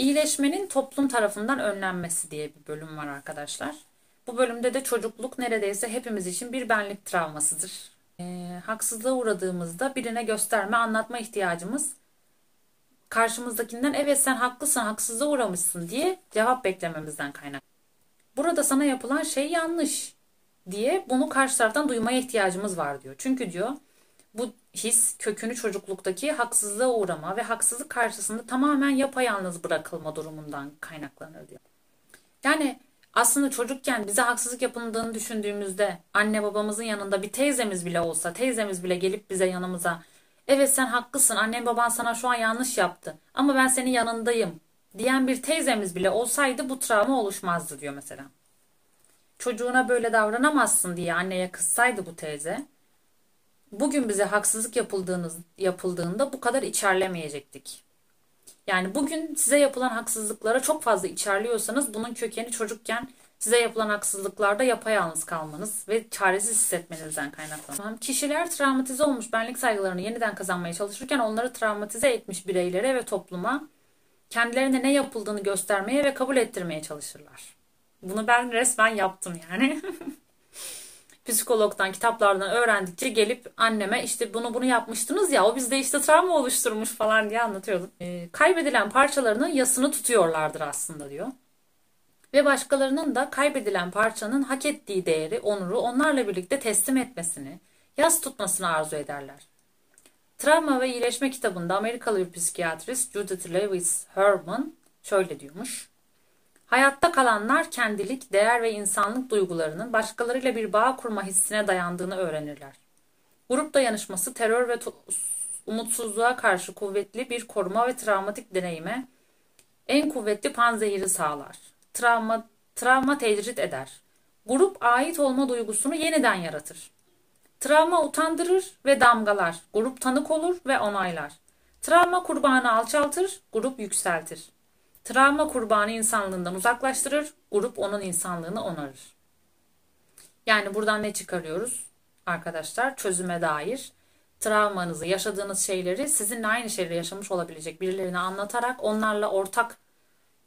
İyileşmenin toplum tarafından önlenmesi diye bir bölüm var arkadaşlar. Bu bölümde de çocukluk neredeyse hepimiz için bir benlik travmasıdır. E, haksızlığa uğradığımızda birine gösterme, anlatma ihtiyacımız karşımızdakinden evet sen haklısın, haksızlığa uğramışsın diye cevap beklememizden kaynak. Burada sana yapılan şey yanlış diye bunu karşı taraftan duymaya ihtiyacımız var diyor. Çünkü diyor bu his kökünü çocukluktaki haksızlığa uğrama ve haksızlık karşısında tamamen yapayalnız bırakılma durumundan kaynaklanır diyor. Yani aslında çocukken bize haksızlık yapıldığını düşündüğümüzde anne babamızın yanında bir teyzemiz bile olsa, teyzemiz bile gelip bize yanımıza evet sen haklısın annem baban sana şu an yanlış yaptı ama ben senin yanındayım diyen bir teyzemiz bile olsaydı bu travma oluşmazdı diyor mesela. Çocuğuna böyle davranamazsın diye anneye kızsaydı bu teyze bugün bize haksızlık yapıldığınız, yapıldığında bu kadar içerlemeyecektik. Yani bugün size yapılan haksızlıklara çok fazla içerliyorsanız bunun kökeni çocukken size yapılan haksızlıklarda yapayalnız kalmanız ve çaresiz hissetmenizden kaynaklanıyor. Kişiler travmatize olmuş benlik saygılarını yeniden kazanmaya çalışırken onları travmatize etmiş bireylere ve topluma kendilerine ne yapıldığını göstermeye ve kabul ettirmeye çalışırlar. Bunu ben resmen yaptım yani. psikologdan, kitaplardan öğrendikçe gelip anneme işte bunu bunu yapmıştınız ya o bizde işte travma oluşturmuş falan diye anlatıyordum. E, kaybedilen parçalarının yasını tutuyorlardır aslında diyor. Ve başkalarının da kaybedilen parçanın hak ettiği değeri, onuru onlarla birlikte teslim etmesini, yas tutmasını arzu ederler. Travma ve İyileşme kitabında Amerikalı bir psikiyatrist Judith Lewis Herman şöyle diyormuş. Hayatta kalanlar kendilik, değer ve insanlık duygularının başkalarıyla bir bağ kurma hissine dayandığını öğrenirler. Grup dayanışması terör ve umutsuzluğa karşı kuvvetli bir koruma ve travmatik deneyime en kuvvetli panzehiri sağlar. Travma, travma tecrit eder. Grup ait olma duygusunu yeniden yaratır. Travma utandırır ve damgalar. Grup tanık olur ve onaylar. Travma kurbanı alçaltır, grup yükseltir. Travma kurbanı insanlığından uzaklaştırır, grup onun insanlığını onarır. Yani buradan ne çıkarıyoruz arkadaşlar? Çözüme dair travmanızı, yaşadığınız şeyleri sizinle aynı şeyleri yaşamış olabilecek birilerine anlatarak onlarla ortak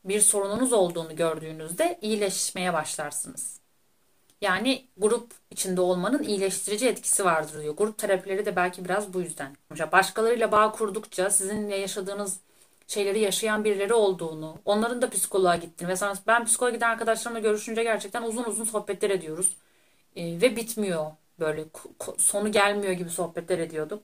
bir sorununuz olduğunu gördüğünüzde iyileşmeye başlarsınız. Yani grup içinde olmanın iyileştirici etkisi vardır diyor. Grup terapileri de belki biraz bu yüzden. Başkalarıyla bağ kurdukça sizinle yaşadığınız şeyleri yaşayan birileri olduğunu, onların da psikoloğa gittiğini sonra ben psikoloğa giden arkadaşlarımla görüşünce gerçekten uzun uzun sohbetler ediyoruz. E, ve bitmiyor böyle sonu gelmiyor gibi sohbetler ediyorduk.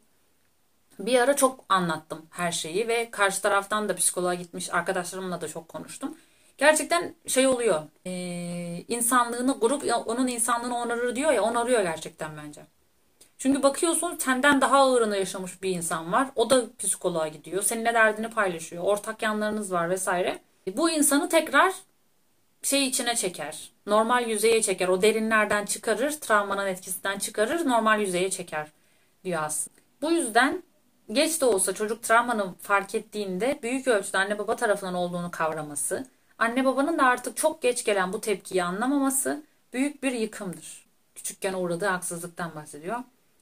Bir ara çok anlattım her şeyi ve karşı taraftan da psikoloğa gitmiş arkadaşlarımla da çok konuştum. Gerçekten şey oluyor. E, insanlığını grup onun insanlığını onarır diyor ya onarıyor gerçekten bence. Çünkü bakıyorsun senden daha ağırını yaşamış bir insan var. O da psikoloğa gidiyor. Seninle derdini paylaşıyor. Ortak yanlarınız var vesaire. Bu insanı tekrar şey içine çeker. Normal yüzeye çeker. O derinlerden çıkarır. Travmanın etkisinden çıkarır. Normal yüzeye çeker diyor aslında. Bu yüzden geç de olsa çocuk travmanı fark ettiğinde büyük ölçüde anne baba tarafından olduğunu kavraması, anne babanın da artık çok geç gelen bu tepkiyi anlamaması büyük bir yıkımdır. Küçükken uğradığı haksızlıktan bahsediyor.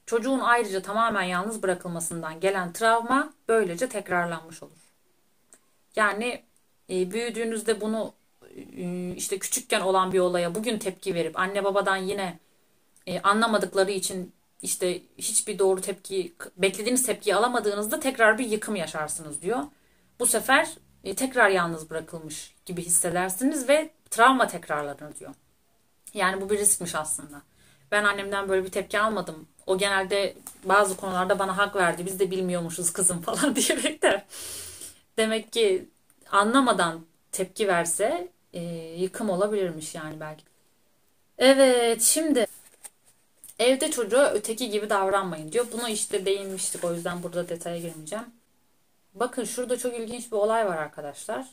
Çocuğun ayrıca tamamen yalnız bırakılmasından gelen travma böylece tekrarlanmış olur. Yani e, büyüdüğünüzde bunu e, işte küçükken olan bir olaya bugün tepki verip anne babadan yine e, anlamadıkları için işte hiçbir doğru tepki beklediğiniz tepkiyi alamadığınızda tekrar bir yıkım yaşarsınız diyor. Bu sefer e, tekrar yalnız bırakılmış gibi hissedersiniz ve travma tekrarlanır diyor. Yani bu bir riskmiş aslında. Ben annemden böyle bir tepki almadım o genelde bazı konularda bana hak verdi. Biz de bilmiyormuşuz kızım falan diyerek de. Demek ki anlamadan tepki verse e, yıkım olabilirmiş yani belki. Evet şimdi evde çocuğa öteki gibi davranmayın diyor. Bunu işte değinmiştik o yüzden burada detaya girmeyeceğim. Bakın şurada çok ilginç bir olay var arkadaşlar.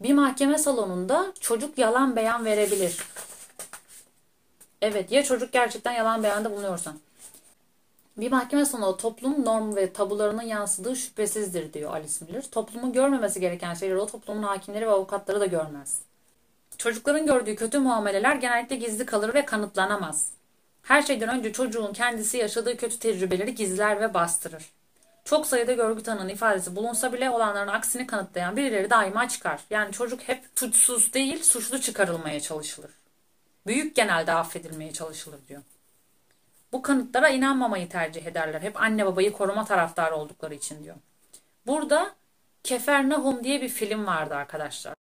Bir mahkeme salonunda çocuk yalan beyan verebilir. Evet ya çocuk gerçekten yalan beyanda bulunuyorsa. Bir mahkeme sonu toplum norm ve tabularının yansıdığı şüphesizdir diyor Alice Miller. Toplumun görmemesi gereken şeyleri o toplumun hakimleri ve avukatları da görmez. Çocukların gördüğü kötü muameleler genellikle gizli kalır ve kanıtlanamaz. Her şeyden önce çocuğun kendisi yaşadığı kötü tecrübeleri gizler ve bastırır. Çok sayıda görgü tanığının ifadesi bulunsa bile olanların aksini kanıtlayan birileri daima çıkar. Yani çocuk hep suçsuz değil, suçlu çıkarılmaya çalışılır. Büyük genelde affedilmeye çalışılır diyor. Bu kanıtlara inanmamayı tercih ederler. Hep anne babayı koruma taraftarı oldukları için diyor. Burada Kefernahum diye bir film vardı arkadaşlar.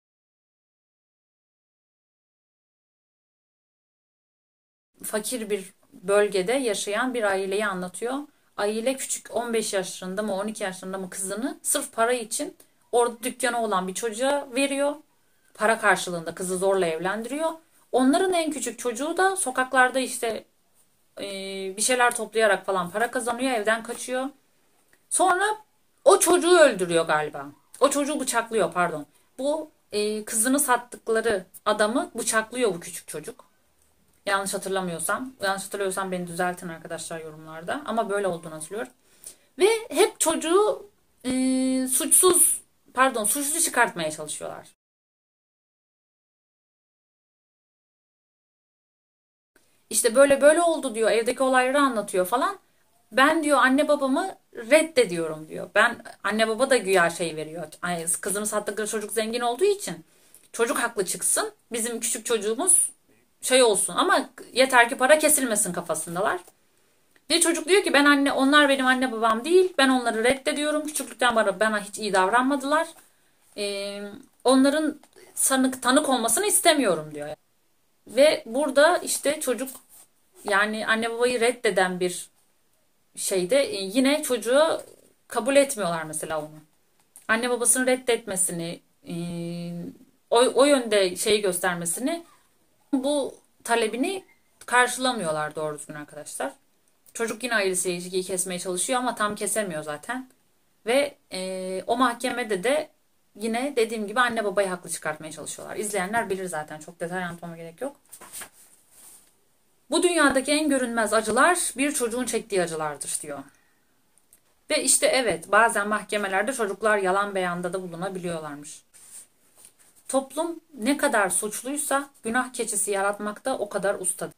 Fakir bir bölgede yaşayan bir aileyi anlatıyor. Aile küçük 15 yaşlarında mı 12 yaşlarında mı kızını sırf para için orada dükkanı olan bir çocuğa veriyor. Para karşılığında kızı zorla evlendiriyor. Onların en küçük çocuğu da sokaklarda işte e, bir şeyler toplayarak falan para kazanıyor, evden kaçıyor. Sonra o çocuğu öldürüyor galiba. O çocuğu bıçaklıyor pardon. Bu e, kızını sattıkları adamı bıçaklıyor bu küçük çocuk. Yanlış hatırlamıyorsam. Yanlış hatırlıyorsam beni düzeltin arkadaşlar yorumlarda. Ama böyle olduğunu hatırlıyorum. Ve hep çocuğu e, suçsuz pardon suçlu çıkartmaya çalışıyorlar. İşte böyle böyle oldu diyor. Evdeki olayları anlatıyor falan. Ben diyor anne babamı reddediyorum diyor. Ben anne baba da güya şey veriyor. Kızını sattıkları çocuk zengin olduğu için çocuk haklı çıksın. Bizim küçük çocuğumuz şey olsun ama yeter ki para kesilmesin kafasındalar. Ve çocuk diyor ki ben anne onlar benim anne babam değil. Ben onları reddediyorum. Küçüklükten bana bana hiç iyi davranmadılar. Ee, onların sanık tanık olmasını istemiyorum diyor. Ve burada işte çocuk yani anne babayı reddeden bir şeyde e, yine çocuğu kabul etmiyorlar mesela onu. Anne babasını reddetmesini, e, o, o yönde şeyi göstermesini bu talebini karşılamıyorlar doğru düzgün arkadaşlar. Çocuk yine ailesiyle ilişkiyi kesmeye çalışıyor ama tam kesemiyor zaten. Ve e, o mahkemede de yine dediğim gibi anne babayı haklı çıkartmaya çalışıyorlar. İzleyenler bilir zaten çok detay anlatmama gerek yok. Bu dünyadaki en görünmez acılar bir çocuğun çektiği acılardır diyor. Ve işte evet bazen mahkemelerde çocuklar yalan beyanda da bulunabiliyorlarmış. Toplum ne kadar suçluysa günah keçisi yaratmakta o kadar ustadır.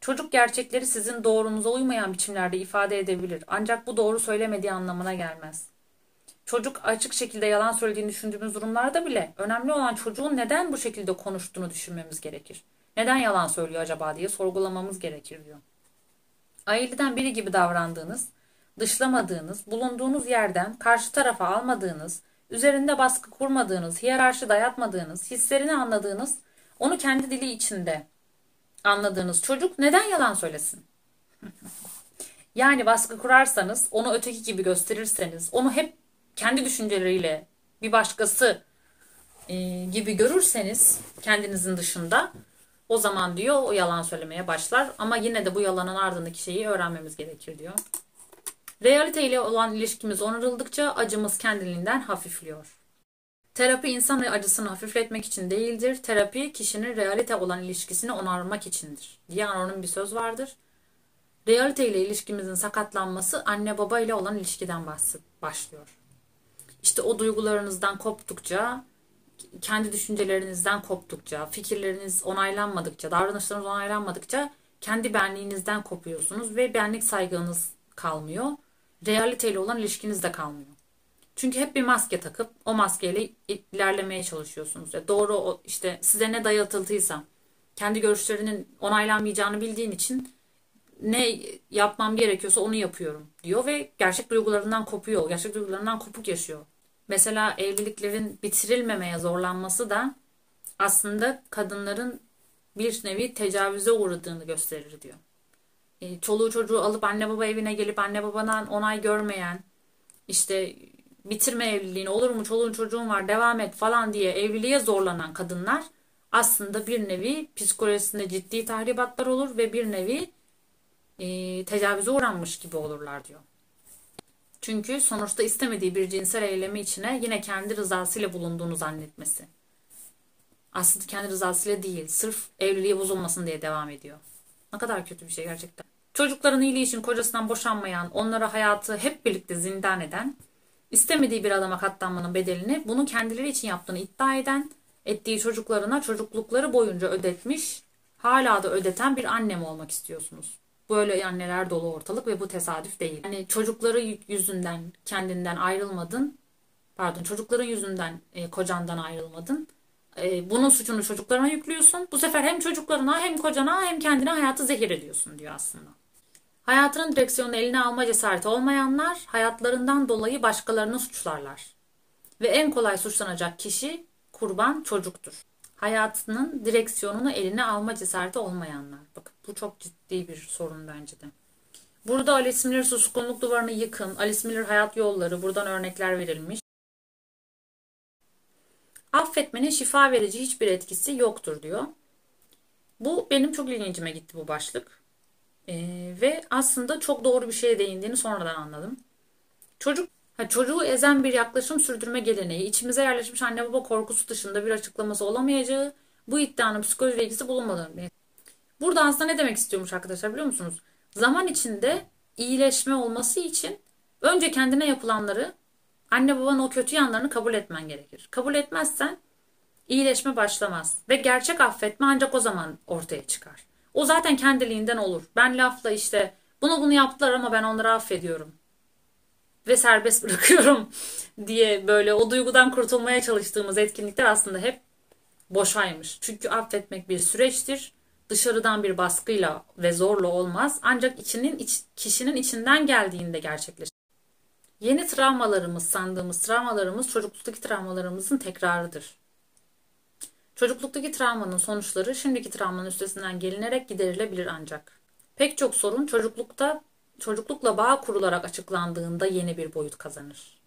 Çocuk gerçekleri sizin doğrunuza uymayan biçimlerde ifade edebilir ancak bu doğru söylemediği anlamına gelmez. Çocuk açık şekilde yalan söylediğini düşündüğümüz durumlarda bile önemli olan çocuğun neden bu şekilde konuştuğunu düşünmemiz gerekir. Neden yalan söylüyor acaba diye sorgulamamız gerekir diyor. Aileden biri gibi davrandığınız, dışlamadığınız, bulunduğunuz yerden karşı tarafa almadığınız, üzerinde baskı kurmadığınız, hiyerarşi dayatmadığınız, hislerini anladığınız, onu kendi dili içinde anladığınız çocuk neden yalan söylesin? yani baskı kurarsanız, onu öteki gibi gösterirseniz, onu hep kendi düşünceleriyle bir başkası e, gibi görürseniz kendinizin dışında o zaman diyor o yalan söylemeye başlar. Ama yine de bu yalanın ardındaki şeyi öğrenmemiz gerekir diyor. Realite ile olan ilişkimiz onarıldıkça acımız kendiliğinden hafifliyor. Terapi insan acısını hafifletmek için değildir. Terapi kişinin realite olan ilişkisini onarmak içindir. diye onun bir söz vardır. Realite ile ilişkimizin sakatlanması anne baba ile olan ilişkiden başlıyor. İşte o duygularınızdan koptukça kendi düşüncelerinizden koptukça, fikirleriniz onaylanmadıkça, davranışlarınız onaylanmadıkça kendi benliğinizden kopuyorsunuz ve benlik saygınız kalmıyor. Realiteyle olan ilişkiniz de kalmıyor. Çünkü hep bir maske takıp o maskeyle ilerlemeye çalışıyorsunuz. Ya doğru o işte size ne dayatıldıysa kendi görüşlerinin onaylanmayacağını bildiğin için ne yapmam gerekiyorsa onu yapıyorum diyor ve gerçek duygularından kopuyor. Gerçek duygularından kopuk yaşıyor. Mesela evliliklerin bitirilmemeye zorlanması da aslında kadınların bir nevi tecavüze uğradığını gösterir diyor. E, çoluğu çocuğu alıp anne baba evine gelip anne babadan onay görmeyen işte bitirme evliliğini olur mu çoluğun çocuğun var devam et falan diye evliliğe zorlanan kadınlar aslında bir nevi psikolojisinde ciddi tahribatlar olur ve bir nevi e, tecavüze uğranmış gibi olurlar diyor. Çünkü sonuçta istemediği bir cinsel eylemi içine yine kendi rızasıyla bulunduğunu zannetmesi. Aslında kendi rızasıyla değil, sırf evliliği bozulmasın diye devam ediyor. Ne kadar kötü bir şey gerçekten. Çocukların iyiliği için kocasından boşanmayan, onlara hayatı hep birlikte zindan eden, istemediği bir adama katlanmanın bedelini bunu kendileri için yaptığını iddia eden, ettiği çocuklarına çocuklukları boyunca ödetmiş, hala da ödeten bir anne mi olmak istiyorsunuz? Böyle anneler dolu ortalık ve bu tesadüf değil. Yani çocukları yüzünden kendinden ayrılmadın. Pardon çocukların yüzünden e, kocandan ayrılmadın. E, bunun suçunu çocuklarına yüklüyorsun. Bu sefer hem çocuklarına hem kocana hem kendine hayatı zehir ediyorsun diyor aslında. Hayatının direksiyonunu eline alma cesareti olmayanlar hayatlarından dolayı başkalarını suçlarlar. Ve en kolay suçlanacak kişi kurban çocuktur. Hayatının direksiyonunu eline alma cesareti olmayanlar. Bakın bu çok ciddi bir sorun bence de. Burada Alice Miller suskunluk duvarını yıkın, Alice Miller hayat yolları buradan örnekler verilmiş. Affetmenin şifa verici hiçbir etkisi yoktur diyor. Bu benim çok ilgincime gitti bu başlık. Ee, ve aslında çok doğru bir şeye değindiğini sonradan anladım. Çocuk ha, çocuğu ezen bir yaklaşım sürdürme geleneği, içimize yerleşmiş anne baba korkusu dışında bir açıklaması olamayacağı, bu iddianın psikoloji ilgisi bulunmadığını. Burada aslında ne demek istiyormuş arkadaşlar biliyor musunuz? Zaman içinde iyileşme olması için önce kendine yapılanları, anne babanın o kötü yanlarını kabul etmen gerekir. Kabul etmezsen iyileşme başlamaz ve gerçek affetme ancak o zaman ortaya çıkar. O zaten kendiliğinden olur. Ben lafla işte bunu bunu yaptılar ama ben onları affediyorum. Ve serbest bırakıyorum diye böyle o duygudan kurtulmaya çalıştığımız etkinlikler aslında hep boşaymış. Çünkü affetmek bir süreçtir. Dışarıdan bir baskıyla ve zorla olmaz. Ancak içinin iç, kişinin içinden geldiğinde gerçekleşir. Yeni travmalarımız, sandığımız travmalarımız çocukluktaki travmalarımızın tekrarıdır. Çocukluktaki travmanın sonuçları şimdiki travmanın üstesinden gelinerek giderilebilir ancak. Pek çok sorun çocuklukta çocuklukla bağ kurularak açıklandığında yeni bir boyut kazanır.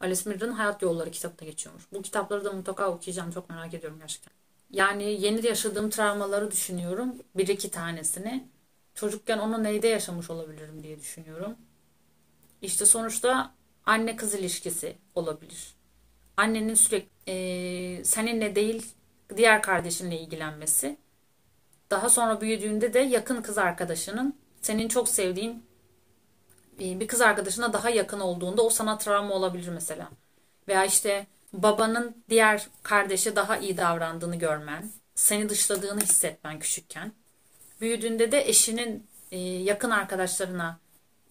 Alice Miller'ın Hayat Yolları kitabında geçiyormuş. Bu kitapları da mutlaka okuyacağım. Çok merak ediyorum gerçekten. Yani yeni yaşadığım travmaları düşünüyorum. Bir iki tanesini. Çocukken onu neyde yaşamış olabilirim diye düşünüyorum. İşte sonuçta anne kız ilişkisi olabilir. Annenin sürekli e, seninle değil diğer kardeşinle ilgilenmesi. Daha sonra büyüdüğünde de yakın kız arkadaşının senin çok sevdiğin bir kız arkadaşına daha yakın olduğunda o sana travma olabilir mesela. Veya işte babanın diğer kardeşe daha iyi davrandığını görmen, seni dışladığını hissetmen küçükken. Büyüdüğünde de eşinin e, yakın arkadaşlarına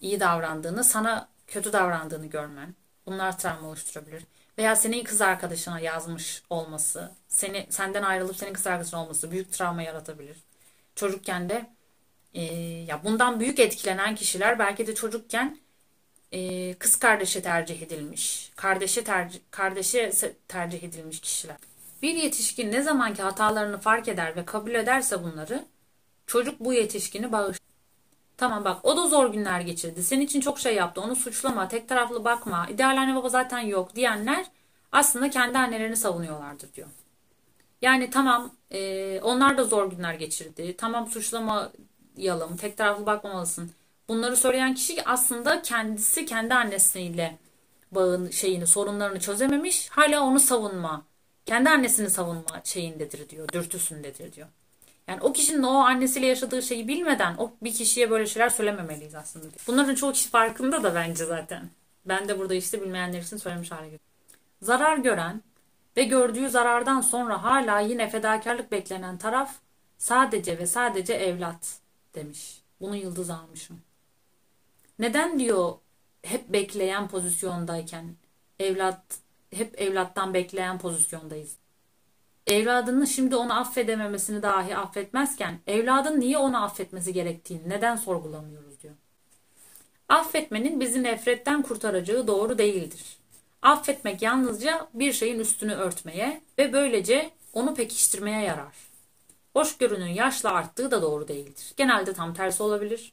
iyi davrandığını, sana kötü davrandığını görmen. Bunlar travma oluşturabilir veya senin kız arkadaşına yazmış olması, seni senden ayrılıp senin kız arkadaşın olması büyük travma yaratabilir. Çocukken de e, ya bundan büyük etkilenen kişiler belki de çocukken e, kız kardeşe tercih edilmiş, kardeşe tercih kardeşe tercih edilmiş kişiler. Bir yetişkin ne zamanki hatalarını fark eder ve kabul ederse bunları, çocuk bu yetişkini bağış. Tamam bak o da zor günler geçirdi. Senin için çok şey yaptı. Onu suçlama, tek taraflı bakma. İdeal anne baba zaten yok diyenler aslında kendi annelerini savunuyorlardır diyor. Yani tamam e, onlar da zor günler geçirdi. Tamam suçlamayalım, tek taraflı bakmamalısın. Bunları söyleyen kişi aslında kendisi kendi annesiyle bağın şeyini, sorunlarını çözememiş. Hala onu savunma, kendi annesini savunma şeyindedir diyor, dürtüsündedir diyor. Yani o kişinin o annesiyle yaşadığı şeyi bilmeden o bir kişiye böyle şeyler söylememeliyiz aslında. Bunların çoğu kişi farkında da bence zaten. Ben de burada işte bilmeyenler için söylemiş hale getirdim. Zarar gören ve gördüğü zarardan sonra hala yine fedakarlık beklenen taraf sadece ve sadece evlat demiş. Bunu yıldız almışım. Neden diyor hep bekleyen pozisyondayken evlat hep evlattan bekleyen pozisyondayız. Evladının şimdi onu affedememesini dahi affetmezken evladın niye onu affetmesi gerektiğini neden sorgulamıyoruz diyor. Affetmenin bizi nefretten kurtaracağı doğru değildir. Affetmek yalnızca bir şeyin üstünü örtmeye ve böylece onu pekiştirmeye yarar. Hoşgörünün yaşla arttığı da doğru değildir. Genelde tam tersi olabilir.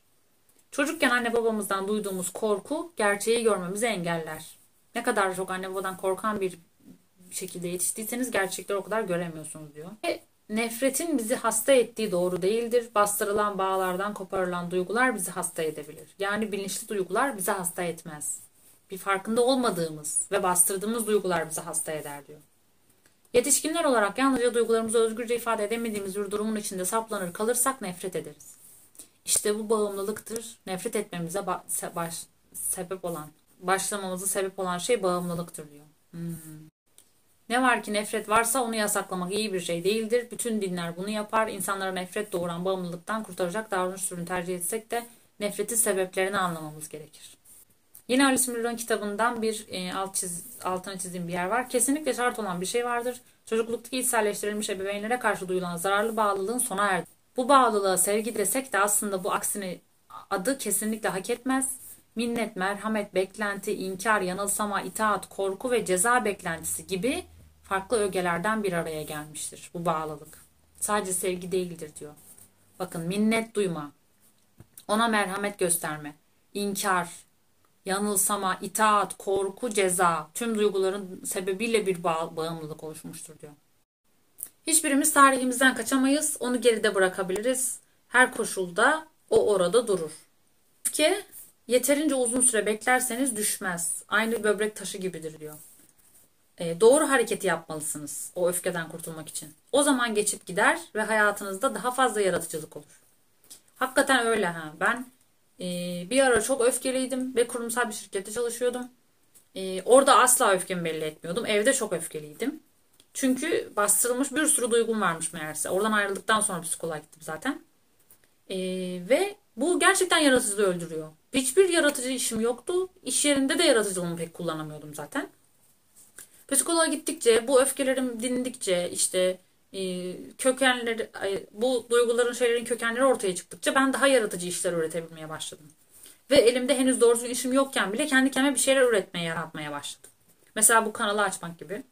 Çocukken anne babamızdan duyduğumuz korku gerçeği görmemizi engeller. Ne kadar çok anne babadan korkan bir şekilde yetiştiyseniz gerçekleri o kadar göremiyorsunuz diyor. Ve nefretin bizi hasta ettiği doğru değildir. Bastırılan bağlardan koparılan duygular bizi hasta edebilir. Yani bilinçli duygular bizi hasta etmez. Bir farkında olmadığımız ve bastırdığımız duygular bizi hasta eder diyor. Yetişkinler olarak yalnızca duygularımızı özgürce ifade edemediğimiz bir durumun içinde saplanır kalırsak nefret ederiz. İşte bu bağımlılıktır. Nefret etmemize baş sebep olan, başlamamızı sebep olan şey bağımlılıktır diyor. Hmm. Ne var ki nefret varsa onu yasaklamak iyi bir şey değildir. Bütün dinler bunu yapar. İnsanlara nefret doğuran bağımlılıktan kurtaracak davranış türünü tercih etsek de nefretin sebeplerini anlamamız gerekir. Yine Alice Munro'nun kitabından bir e, alt çiz, altına çizdiğim bir yer var. Kesinlikle şart olan bir şey vardır. Çocukluktaki içselleştirilmiş ebeveynlere karşı duyulan zararlı bağlılığın sona erdi. Bu bağlılığa sevgi desek de aslında bu aksine adı kesinlikle hak etmez. Minnet, merhamet, beklenti, inkar, yanılsama, itaat, korku ve ceza beklentisi gibi farklı ögelerden bir araya gelmiştir bu bağlılık. Sadece sevgi değildir diyor. Bakın minnet duyma, ona merhamet gösterme, inkar, yanılsama, itaat, korku, ceza tüm duyguların sebebiyle bir bağ bağımlılık oluşmuştur diyor. Hiçbirimiz tarihimizden kaçamayız, onu geride bırakabiliriz. Her koşulda o orada durur. Öfke yeterince uzun süre beklerseniz düşmez. Aynı böbrek taşı gibidir diyor. E, doğru hareketi yapmalısınız o öfkeden kurtulmak için. O zaman geçip gider ve hayatınızda daha fazla yaratıcılık olur. Hakikaten öyle ha. Ben e, bir ara çok öfkeliydim ve kurumsal bir şirkette çalışıyordum. E, orada asla öfkemi belli etmiyordum. Evde çok öfkeliydim. Çünkü bastırılmış bir sürü duygum varmış meğerse. Oradan ayrıldıktan sonra psikoloğa gittim zaten. E, ve bu gerçekten yaratıcılığı öldürüyor. Hiçbir yaratıcı işim yoktu. İş yerinde de yaratıcılığımı pek kullanamıyordum zaten. Psikoloğa gittikçe, bu öfkelerim dindikçe, işte kökenleri, bu duyguların şeylerin kökenleri ortaya çıktıkça ben daha yaratıcı işler üretebilmeye başladım. Ve elimde henüz doğru işim yokken bile kendi kendime bir şeyler üretmeye, yaratmaya başladım. Mesela bu kanalı açmak gibi.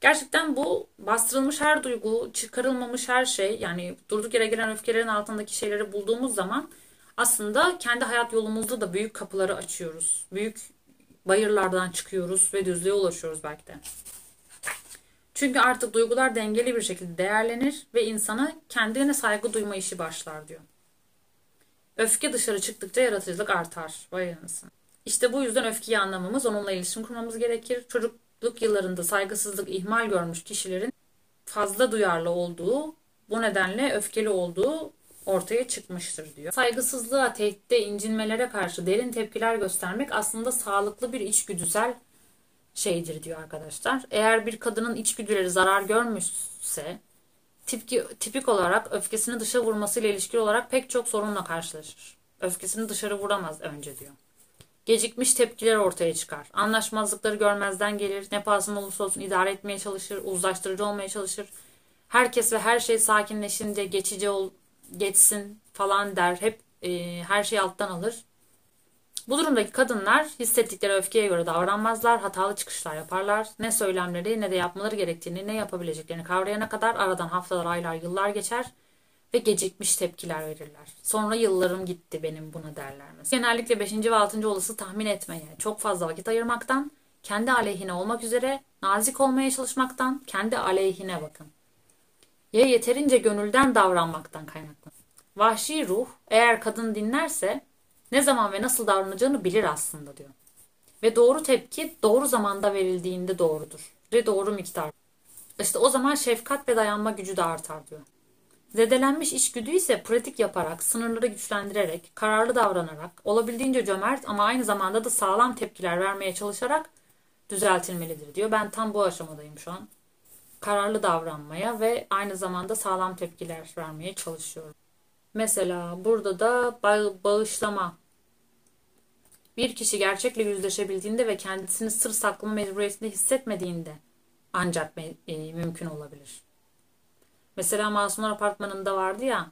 Gerçekten bu bastırılmış her duygu, çıkarılmamış her şey yani durduk yere gelen öfkelerin altındaki şeyleri bulduğumuz zaman aslında kendi hayat yolumuzda da büyük kapıları açıyoruz. Büyük bayırlardan çıkıyoruz ve düzlüğe ulaşıyoruz belki de. Çünkü artık duygular dengeli bir şekilde değerlenir ve insana kendine saygı duyma işi başlar diyor. Öfke dışarı çıktıkça yaratıcılık artar. Vay anasın. İşte bu yüzden öfkeyi anlamamız, onunla iletişim kurmamız gerekir. Çocukluk yıllarında saygısızlık, ihmal görmüş kişilerin fazla duyarlı olduğu, bu nedenle öfkeli olduğu ortaya çıkmıştır diyor. Saygısızlığa, tehditte, incinmelere karşı derin tepkiler göstermek aslında sağlıklı bir içgüdüsel şeydir diyor arkadaşlar. Eğer bir kadının içgüdüleri zarar görmüşse tipki, tipik olarak öfkesini dışa vurmasıyla ilişkili olarak pek çok sorunla karşılaşır. Öfkesini dışarı vuramaz önce diyor. Gecikmiş tepkiler ortaya çıkar. Anlaşmazlıkları görmezden gelir. Ne pahasına olursa olsun idare etmeye çalışır. Uzlaştırıcı olmaya çalışır. Herkes ve her şey sakinleşince geçici ol, geçsin falan der. Hep e, her şeyi alttan alır. Bu durumdaki kadınlar hissettikleri öfkeye göre davranmazlar, hatalı çıkışlar yaparlar. Ne söylemleri ne de yapmaları gerektiğini, ne yapabileceklerini kavrayana kadar aradan haftalar, aylar, yıllar geçer ve gecikmiş tepkiler verirler. Sonra yıllarım gitti benim buna derler mesela. Genellikle 5. ve 6. olası tahmin etmeye, çok fazla vakit ayırmaktan, kendi aleyhine olmak üzere nazik olmaya çalışmaktan, kendi aleyhine bakın. Ya yeterince gönülden davranmaktan kaynaklı. Vahşi ruh eğer kadın dinlerse ne zaman ve nasıl davranacağını bilir aslında diyor. Ve doğru tepki doğru zamanda verildiğinde doğrudur. Ve doğru miktar. İşte o zaman şefkat ve dayanma gücü de artar diyor. Zedelenmiş içgüdü ise pratik yaparak, sınırları güçlendirerek, kararlı davranarak, olabildiğince cömert ama aynı zamanda da sağlam tepkiler vermeye çalışarak düzeltilmelidir diyor. Ben tam bu aşamadayım şu an. Kararlı davranmaya ve aynı zamanda sağlam tepkiler vermeye çalışıyorum. Mesela burada da bağışlama bir kişi gerçekle yüzleşebildiğinde ve kendisini sır saklama mecburiyetinde hissetmediğinde ancak e, mümkün olabilir. Mesela Masumlar Apartmanı'nda vardı ya,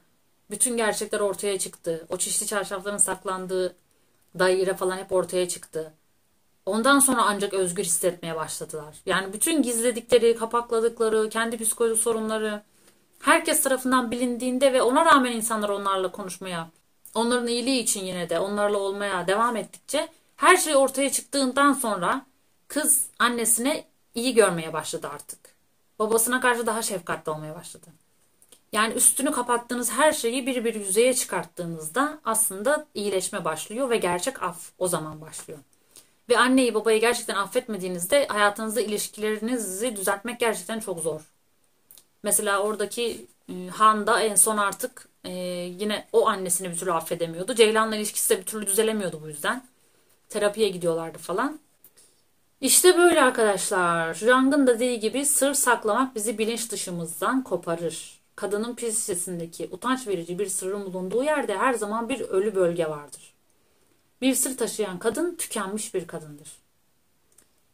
bütün gerçekler ortaya çıktı. O çeşitli çarşafların saklandığı daire falan hep ortaya çıktı. Ondan sonra ancak özgür hissetmeye başladılar. Yani bütün gizledikleri, kapakladıkları, kendi psikolojik sorunları herkes tarafından bilindiğinde ve ona rağmen insanlar onlarla konuşmaya onların iyiliği için yine de onlarla olmaya devam ettikçe her şey ortaya çıktığından sonra kız annesine iyi görmeye başladı artık. Babasına karşı daha şefkatli olmaya başladı. Yani üstünü kapattığınız her şeyi bir bir yüzeye çıkarttığınızda aslında iyileşme başlıyor ve gerçek af o zaman başlıyor. Ve anneyi babayı gerçekten affetmediğinizde hayatınızda ilişkilerinizi düzeltmek gerçekten çok zor. Mesela oradaki Han da en son artık e, yine o annesini bir türlü affedemiyordu. Ceylan'la ilişkisi de bir türlü düzelemiyordu bu yüzden. Terapiye gidiyorlardı falan. İşte böyle arkadaşlar. Jung'ın da dediği gibi sır saklamak bizi bilinç dışımızdan koparır. Kadının psikolojisindeki utanç verici bir sırrın bulunduğu yerde her zaman bir ölü bölge vardır. Bir sır taşıyan kadın tükenmiş bir kadındır.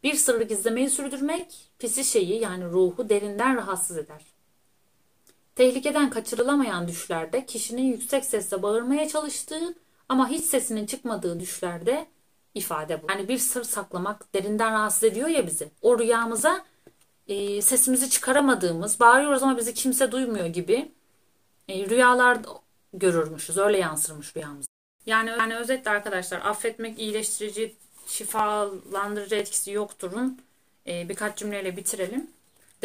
Bir sırrı gizlemeyi sürdürmek pisi şeyi yani ruhu derinden rahatsız eder. Tehlikeden kaçırılamayan düşlerde kişinin yüksek sesle bağırmaya çalıştığı ama hiç sesinin çıkmadığı düşlerde ifade bu. Yani bir sır saklamak derinden rahatsız ediyor ya bizi. O rüyamıza e, sesimizi çıkaramadığımız, bağırıyoruz ama bizi kimse duymuyor gibi e, rüyalar görürmüşüz. Öyle yansırmış rüyamız. Yani, yani özetle arkadaşlar affetmek iyileştirici, şifalandırıcı etkisi yokturun. E, birkaç cümleyle bitirelim.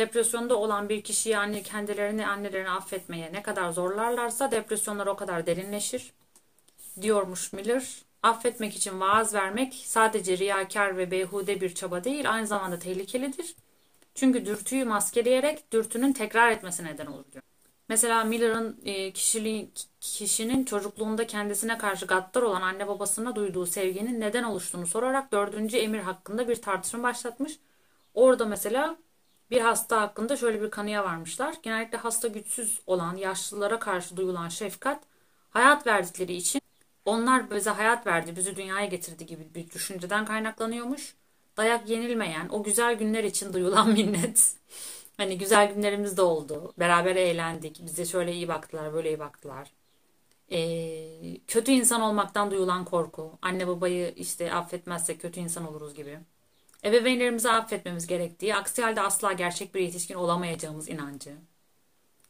Depresyonda olan bir kişiyi yani kendilerini annelerini affetmeye ne kadar zorlarlarsa depresyonlar o kadar derinleşir diyormuş Miller. Affetmek için vaaz vermek sadece riyakar ve beyhude bir çaba değil, aynı zamanda tehlikelidir. Çünkü dürtüyü maskeleyerek dürtünün tekrar etmesi neden olur diyor. Mesela Miller'ın e, kişiliği, kişinin çocukluğunda kendisine karşı gaddar olan anne babasına duyduğu sevginin neden oluştuğunu sorarak dördüncü emir hakkında bir tartışma başlatmış. Orada mesela bir hasta hakkında şöyle bir kanıya varmışlar. Genellikle hasta güçsüz olan yaşlılara karşı duyulan şefkat hayat verdikleri için onlar bize hayat verdi, bizi dünyaya getirdi gibi bir düşünceden kaynaklanıyormuş. Dayak yenilmeyen, o güzel günler için duyulan minnet. hani güzel günlerimiz de oldu. Beraber eğlendik. Bize şöyle iyi baktılar, böyle iyi baktılar. Ee, kötü insan olmaktan duyulan korku. Anne babayı işte affetmezsek kötü insan oluruz gibi. Ebeveynlerimizi affetmemiz gerektiği, aksi halde asla gerçek bir yetişkin olamayacağımız inancı.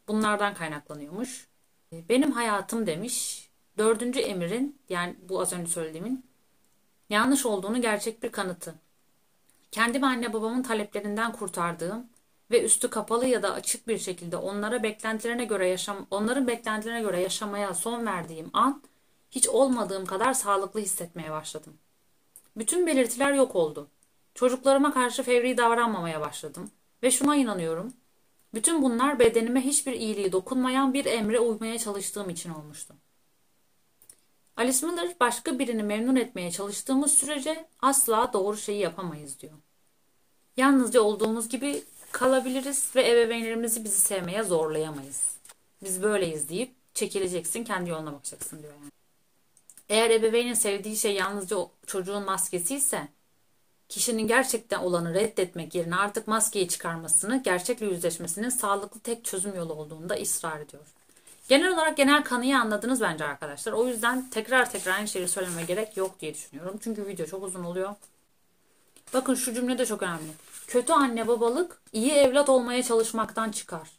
Bunlardan kaynaklanıyormuş. Ee, benim hayatım demiş Dördüncü emirin yani bu az önce söylediğimin yanlış olduğunu gerçek bir kanıtı. Kendimi anne babamın taleplerinden kurtardığım ve üstü kapalı ya da açık bir şekilde onlara beklentilerine göre yaşam onların beklentilerine göre yaşamaya son verdiğim an hiç olmadığım kadar sağlıklı hissetmeye başladım. Bütün belirtiler yok oldu. Çocuklarıma karşı fevri davranmamaya başladım ve şuna inanıyorum. Bütün bunlar bedenime hiçbir iyiliği dokunmayan bir emre uymaya çalıştığım için olmuştu. Alice Miller başka birini memnun etmeye çalıştığımız sürece asla doğru şeyi yapamayız diyor. Yalnızca olduğumuz gibi kalabiliriz ve ebeveynlerimizi bizi sevmeye zorlayamayız. Biz böyleyiz deyip çekileceksin kendi yoluna bakacaksın diyor yani. Eğer ebeveynin sevdiği şey yalnızca çocuğun maskesi ise kişinin gerçekten olanı reddetmek yerine artık maskeyi çıkarmasını, gerçekle yüzleşmesinin sağlıklı tek çözüm yolu olduğunda ısrar ediyor. Genel olarak genel kanıyı anladınız bence arkadaşlar. O yüzden tekrar tekrar aynı şeyi söylememe gerek yok diye düşünüyorum. Çünkü video çok uzun oluyor. Bakın şu cümle de çok önemli. Kötü anne babalık iyi evlat olmaya çalışmaktan çıkar.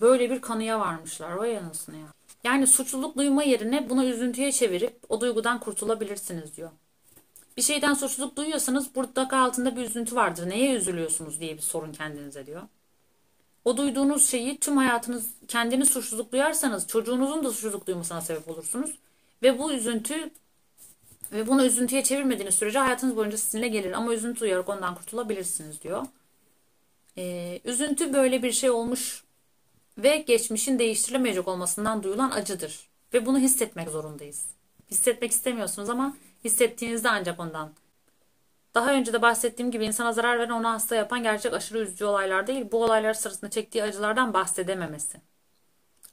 Böyle bir kanıya varmışlar. Vay anasını ya. Yani suçluluk duyma yerine bunu üzüntüye çevirip o duygudan kurtulabilirsiniz diyor. Bir şeyden suçluluk duyuyorsanız burada altında bir üzüntü vardır. Neye üzülüyorsunuz diye bir sorun kendinize diyor. O duyduğunuz şeyi tüm hayatınız kendini suçluluk duyarsanız çocuğunuzun da suçluluk duymasına sebep olursunuz. Ve bu üzüntü ve bunu üzüntüye çevirmediğiniz sürece hayatınız boyunca sizinle gelir. Ama üzüntü duyarak ondan kurtulabilirsiniz diyor. Ee, üzüntü böyle bir şey olmuş ve geçmişin değiştirilemeyecek olmasından duyulan acıdır. Ve bunu hissetmek zorundayız. Hissetmek istemiyorsunuz ama hissettiğinizde ancak ondan daha önce de bahsettiğim gibi insana zarar veren onu hasta yapan gerçek aşırı üzücü olaylar değil, bu olaylar sırasında çektiği acılardan bahsedememesi.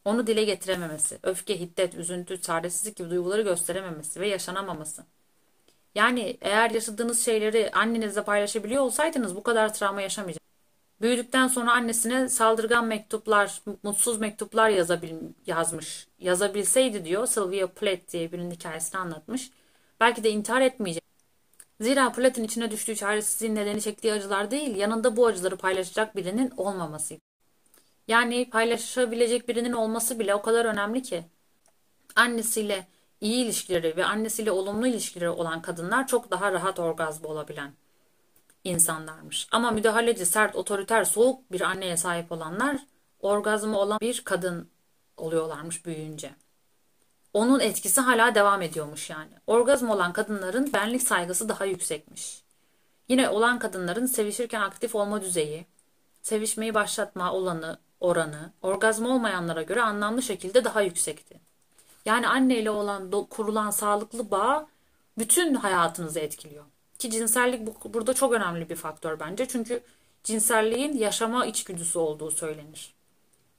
Onu dile getirememesi, öfke, hiddet, üzüntü, çaresizlik gibi duyguları gösterememesi ve yaşanamaması. Yani eğer yaşadığınız şeyleri annenizle paylaşabiliyor olsaydınız bu kadar travma yaşamayacaktınız. Büyüdükten sonra annesine saldırgan mektuplar, mutsuz mektuplar yazabil, yazmış. Yazabilseydi diyor Sylvia Plath diye birinin hikayesini anlatmış. Belki de intihar etmeyecek. Zira Platin içine düştüğü çaresizliğin nedeni çektiği acılar değil, yanında bu acıları paylaşacak birinin olmaması. Yani paylaşabilecek birinin olması bile o kadar önemli ki. Annesiyle iyi ilişkileri ve annesiyle olumlu ilişkileri olan kadınlar çok daha rahat orgazm olabilen insanlarmış. Ama müdahaleci, sert, otoriter, soğuk bir anneye sahip olanlar orgazmı olan bir kadın oluyorlarmış büyüyünce onun etkisi hala devam ediyormuş yani. Orgazm olan kadınların benlik saygısı daha yüksekmiş. Yine olan kadınların sevişirken aktif olma düzeyi, sevişmeyi başlatma olanı, oranı, orgazm olmayanlara göre anlamlı şekilde daha yüksekti. Yani anne ile olan kurulan sağlıklı bağ bütün hayatınızı etkiliyor. Ki cinsellik bu, burada çok önemli bir faktör bence. Çünkü cinselliğin yaşama içgüdüsü olduğu söylenir.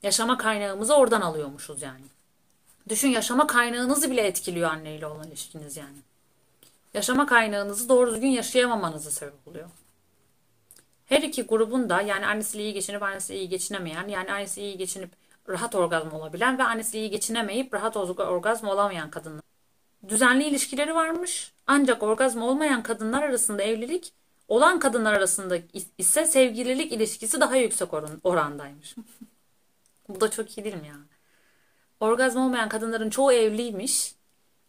Yaşama kaynağımızı oradan alıyormuşuz yani. Düşün yaşama kaynağınızı bile etkiliyor anneyle olan ilişkiniz yani. Yaşama kaynağınızı doğru düzgün yaşayamamanızı sebep oluyor. Her iki grubun da yani annesiyle iyi geçinip annesiyle iyi geçinemeyen yani annesiyle iyi geçinip rahat orgazm olabilen ve annesiyle iyi geçinemeyip rahat orgazm olamayan kadınlar. Düzenli ilişkileri varmış ancak orgazm olmayan kadınlar arasında evlilik olan kadınlar arasında ise sevgililik ilişkisi daha yüksek orandaymış. Bu da çok iyi değil mi ya? Orgazm olmayan kadınların çoğu evliymiş.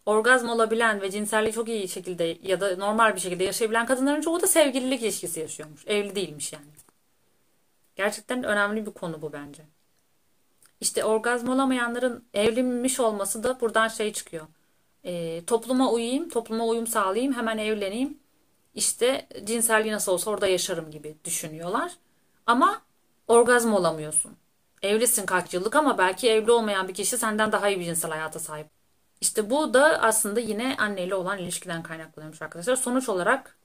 Orgazm olabilen ve cinselliği çok iyi şekilde ya da normal bir şekilde yaşayabilen kadınların çoğu da sevgililik ilişkisi yaşıyormuş. Evli değilmiş yani. Gerçekten önemli bir konu bu bence. İşte orgazm olamayanların evlenmiş olması da buradan şey çıkıyor. E, topluma uyayım, topluma uyum sağlayayım, hemen evleneyim. İşte cinselliği nasıl olsa orada yaşarım gibi düşünüyorlar. Ama orgazm olamıyorsun. Evlisin kaç yıllık ama belki evli olmayan bir kişi senden daha iyi bir cinsel hayata sahip. İşte bu da aslında yine anneyle olan ilişkiden kaynaklanıyormuş arkadaşlar. Sonuç olarak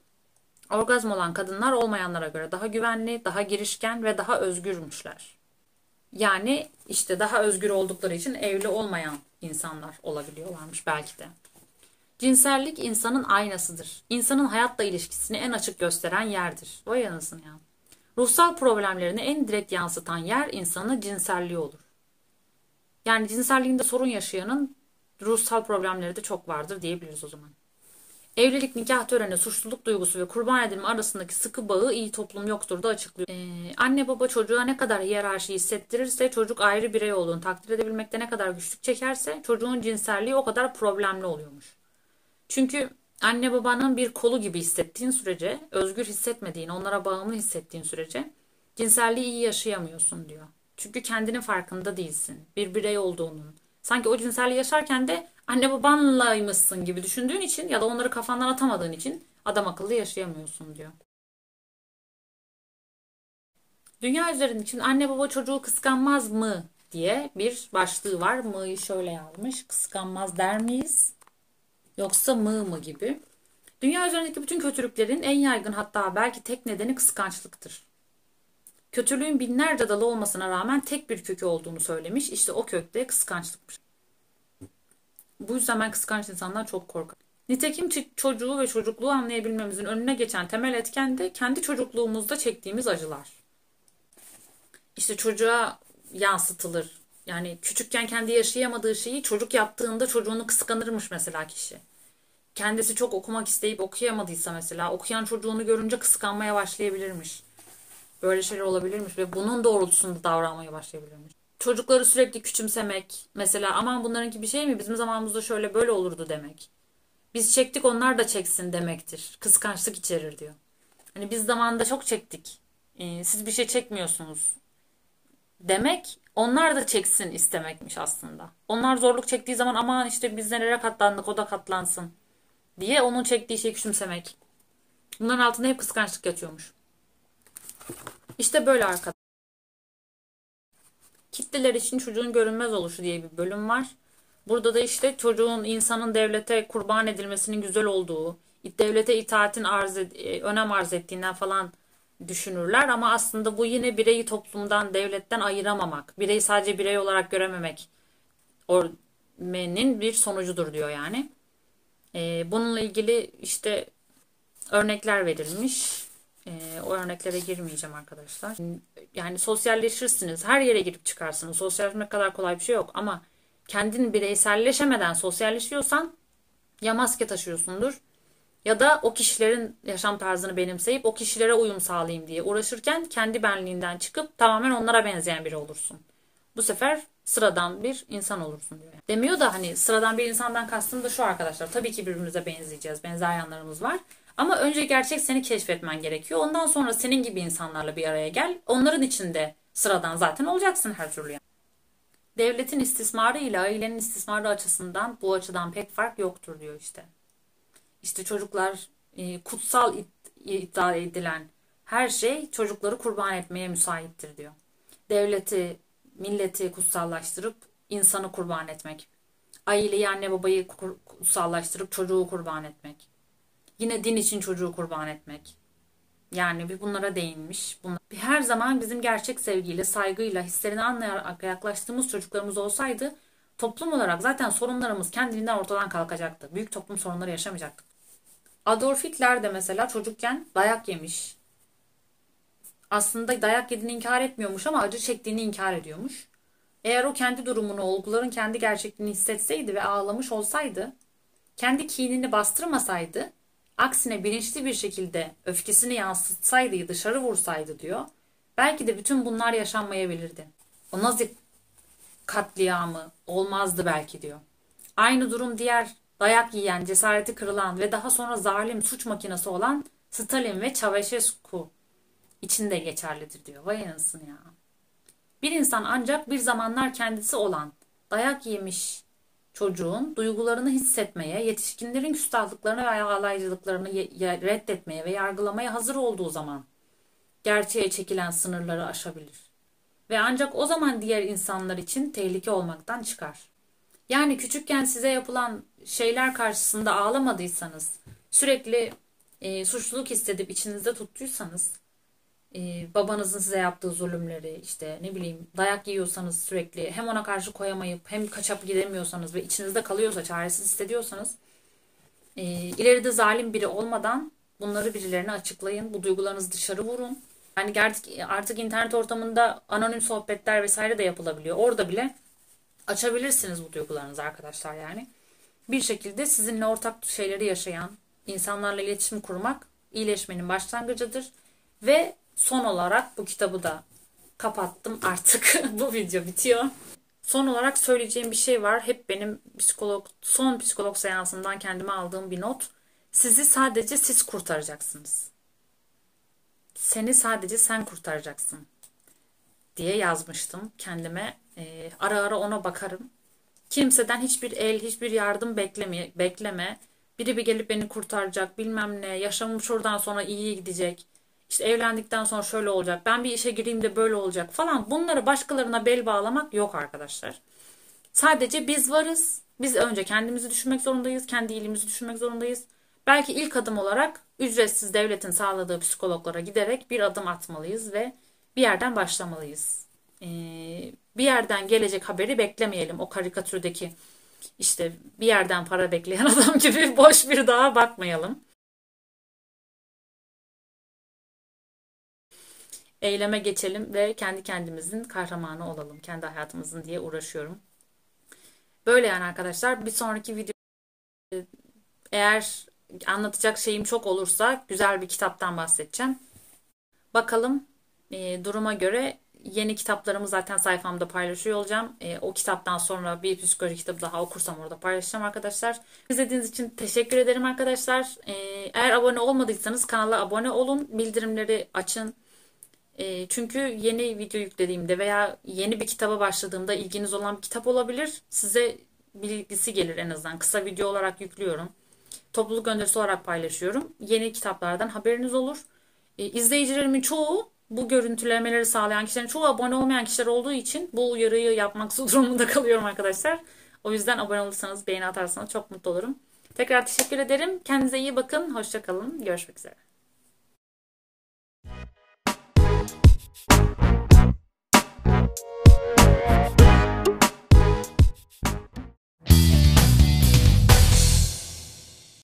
orgazm olan kadınlar olmayanlara göre daha güvenli, daha girişken ve daha özgürmüşler. Yani işte daha özgür oldukları için evli olmayan insanlar olabiliyorlarmış belki de. Cinsellik insanın aynasıdır. İnsanın hayatla ilişkisini en açık gösteren yerdir. Vay anasını ya. Ruhsal problemlerini en direkt yansıtan yer insanın cinselliği olur. Yani cinselliğinde sorun yaşayanın ruhsal problemleri de çok vardır diyebiliriz o zaman. Evlilik, nikah töreni, suçluluk duygusu ve kurban edilme arasındaki sıkı bağı iyi toplum yoktur da açıklıyor. Ee, anne baba çocuğa ne kadar hiyerarşi hissettirirse çocuk ayrı birey olduğunu takdir edebilmekte ne kadar güçlük çekerse çocuğun cinselliği o kadar problemli oluyormuş. Çünkü anne babanın bir kolu gibi hissettiğin sürece, özgür hissetmediğin, onlara bağımlı hissettiğin sürece cinselliği iyi yaşayamıyorsun diyor. Çünkü kendinin farkında değilsin. Bir birey olduğunun. Sanki o cinselliği yaşarken de anne babanlaymışsın gibi düşündüğün için ya da onları kafandan atamadığın için adam akıllı yaşayamıyorsun diyor. Dünya üzerinde için anne baba çocuğu kıskanmaz mı diye bir başlığı var. Mı'yı şöyle yazmış. Kıskanmaz der miyiz? Yoksa mı mı gibi. Dünya üzerindeki bütün kötülüklerin en yaygın hatta belki tek nedeni kıskançlıktır. Kötülüğün binlerce dalı olmasına rağmen tek bir kökü olduğunu söylemiş. İşte o kökte kıskançlıkmış. Bu yüzden ben kıskanç insandan çok korkarım. Nitekim çocuğu ve çocukluğu anlayabilmemizin önüne geçen temel etken de kendi çocukluğumuzda çektiğimiz acılar. İşte çocuğa yansıtılır. Yani küçükken kendi yaşayamadığı şeyi çocuk yaptığında çocuğunu kıskanırmış mesela kişi. Kendisi çok okumak isteyip okuyamadıysa mesela okuyan çocuğunu görünce kıskanmaya başlayabilirmiş. Böyle şeyler olabilirmiş ve bunun doğrultusunda davranmaya başlayabilirmiş. Çocukları sürekli küçümsemek mesela aman bunlarınki bir şey mi bizim zamanımızda şöyle böyle olurdu demek. Biz çektik onlar da çeksin demektir. Kıskançlık içerir diyor. Hani biz zamanında çok çektik. Ee, siz bir şey çekmiyorsunuz. Demek onlar da çeksin istemekmiş aslında. Onlar zorluk çektiği zaman aman işte biz nereye katlandık o da katlansın diye onun çektiği şeyi küçümsemek. Bunların altında hep kıskançlık yatıyormuş. İşte böyle arkadaşlar. Kitleler için çocuğun görünmez oluşu diye bir bölüm var. Burada da işte çocuğun insanın devlete kurban edilmesinin güzel olduğu, devlete itaatin arz ed- e, önem arz ettiğinden falan düşünürler ama aslında bu yine bireyi toplumdan, devletten ayıramamak, bireyi sadece birey olarak görememek ormenin bir sonucudur diyor yani. Ee, bununla ilgili işte örnekler verilmiş. Ee, o örneklere girmeyeceğim arkadaşlar. Yani sosyalleşirsiniz. Her yere girip çıkarsınız. Sosyalleşmek kadar kolay bir şey yok. Ama kendin bireyselleşemeden sosyalleşiyorsan ya maske taşıyorsundur ya da o kişilerin yaşam tarzını benimseyip o kişilere uyum sağlayayım diye uğraşırken kendi benliğinden çıkıp tamamen onlara benzeyen biri olursun. Bu sefer sıradan bir insan olursun diyor. Demiyor da hani sıradan bir insandan kastım da şu arkadaşlar. Tabii ki birbirimize benzeyeceğiz. Benzer yanlarımız var. Ama önce gerçek seni keşfetmen gerekiyor. Ondan sonra senin gibi insanlarla bir araya gel. Onların içinde sıradan zaten olacaksın her türlü. Devletin istismarı ile ailenin istismarı açısından bu açıdan pek fark yoktur diyor işte. İşte çocuklar e, kutsal iddia edilen her şey çocukları kurban etmeye müsaittir diyor. Devleti, milleti kutsallaştırıp insanı kurban etmek. Aileyi, anne babayı kutsallaştırıp çocuğu kurban etmek Yine din için çocuğu kurban etmek. Yani bir bunlara değinmiş. Bunlar, her zaman bizim gerçek sevgiyle, saygıyla, hislerini anlayarak yaklaştığımız çocuklarımız olsaydı toplum olarak zaten sorunlarımız kendiliğinden ortadan kalkacaktı. Büyük toplum sorunları yaşamayacaktık. Adolf Hitler de mesela çocukken dayak yemiş. Aslında dayak yediğini inkar etmiyormuş ama acı çektiğini inkar ediyormuş. Eğer o kendi durumunu, olguların kendi gerçekliğini hissetseydi ve ağlamış olsaydı, kendi kinini bastırmasaydı, aksine bilinçli bir şekilde öfkesini yansıtsaydı, dışarı vursaydı diyor, belki de bütün bunlar yaşanmayabilirdi. O Nazi katliamı olmazdı belki diyor. Aynı durum diğer dayak yiyen, cesareti kırılan ve daha sonra zalim suç makinesi olan Stalin ve Çavuşescu için de geçerlidir diyor. Vay anasını ya. Bir insan ancak bir zamanlar kendisi olan, dayak yemiş çocuğun duygularını hissetmeye, yetişkinlerin küstahlıklarını ve alaycılıklarını reddetmeye ve yargılamaya hazır olduğu zaman gerçeğe çekilen sınırları aşabilir. Ve ancak o zaman diğer insanlar için tehlike olmaktan çıkar. Yani küçükken size yapılan şeyler karşısında ağlamadıysanız, sürekli e, suçluluk hissedip içinizde tuttuysanız, e, babanızın size yaptığı zulümleri, işte ne bileyim dayak yiyorsanız sürekli hem ona karşı koyamayıp hem kaçıp gidemiyorsanız ve içinizde kalıyorsa, çaresiz hissediyorsanız, e, ileride zalim biri olmadan bunları birilerine açıklayın, bu duygularınızı dışarı vurun. Yani artık, artık internet ortamında anonim sohbetler vesaire de yapılabiliyor. Orada bile açabilirsiniz bu duygularınızı arkadaşlar yani. Bir şekilde sizinle ortak şeyleri yaşayan insanlarla iletişim kurmak iyileşmenin başlangıcıdır. Ve son olarak bu kitabı da kapattım artık. bu video bitiyor. Son olarak söyleyeceğim bir şey var. Hep benim psikolog son psikolog seansından kendime aldığım bir not. Sizi sadece siz kurtaracaksınız. Seni sadece sen kurtaracaksın diye yazmıştım kendime. Ee, ara ara ona bakarım. Kimseden hiçbir el, hiçbir yardım bekleme, bekleme. Biri bir gelip beni kurtaracak, bilmem ne, yaşamım şuradan sonra iyi gidecek. İşte evlendikten sonra şöyle olacak, ben bir işe gireyim de böyle olacak falan. Bunları başkalarına bel bağlamak yok arkadaşlar. Sadece biz varız. Biz önce kendimizi düşünmek zorundayız, kendi iyiliğimizi düşünmek zorundayız. Belki ilk adım olarak ücretsiz devletin sağladığı psikologlara giderek bir adım atmalıyız ve bir yerden başlamalıyız. Ee, bir yerden gelecek haberi beklemeyelim. O karikatürdeki işte bir yerden para bekleyen adam gibi boş bir dağa bakmayalım. Eyleme geçelim ve kendi kendimizin kahramanı olalım. Kendi hayatımızın diye uğraşıyorum. Böyle yani arkadaşlar. Bir sonraki video eğer anlatacak şeyim çok olursa güzel bir kitaptan bahsedeceğim. Bakalım e, duruma göre yeni kitaplarımı zaten sayfamda paylaşıyor olacağım. E, o kitaptan sonra bir psikoloji kitabı daha okursam orada paylaşacağım arkadaşlar. İzlediğiniz için teşekkür ederim arkadaşlar. E, eğer abone olmadıysanız kanala abone olun. Bildirimleri açın. E, çünkü yeni video yüklediğimde veya yeni bir kitaba başladığımda ilginiz olan bir kitap olabilir. Size bilgisi gelir en azından. Kısa video olarak yüklüyorum. Topluluk gönderisi olarak paylaşıyorum. Yeni kitaplardan haberiniz olur. E, izleyicilerimin çoğu bu görüntülemeleri sağlayan kişilerin çoğu abone olmayan kişiler olduğu için bu uyarıyı yapmak durumunda kalıyorum arkadaşlar. O yüzden abone olursanız, beğeni atarsanız çok mutlu olurum. Tekrar teşekkür ederim. Kendinize iyi bakın. Hoşçakalın. Görüşmek üzere.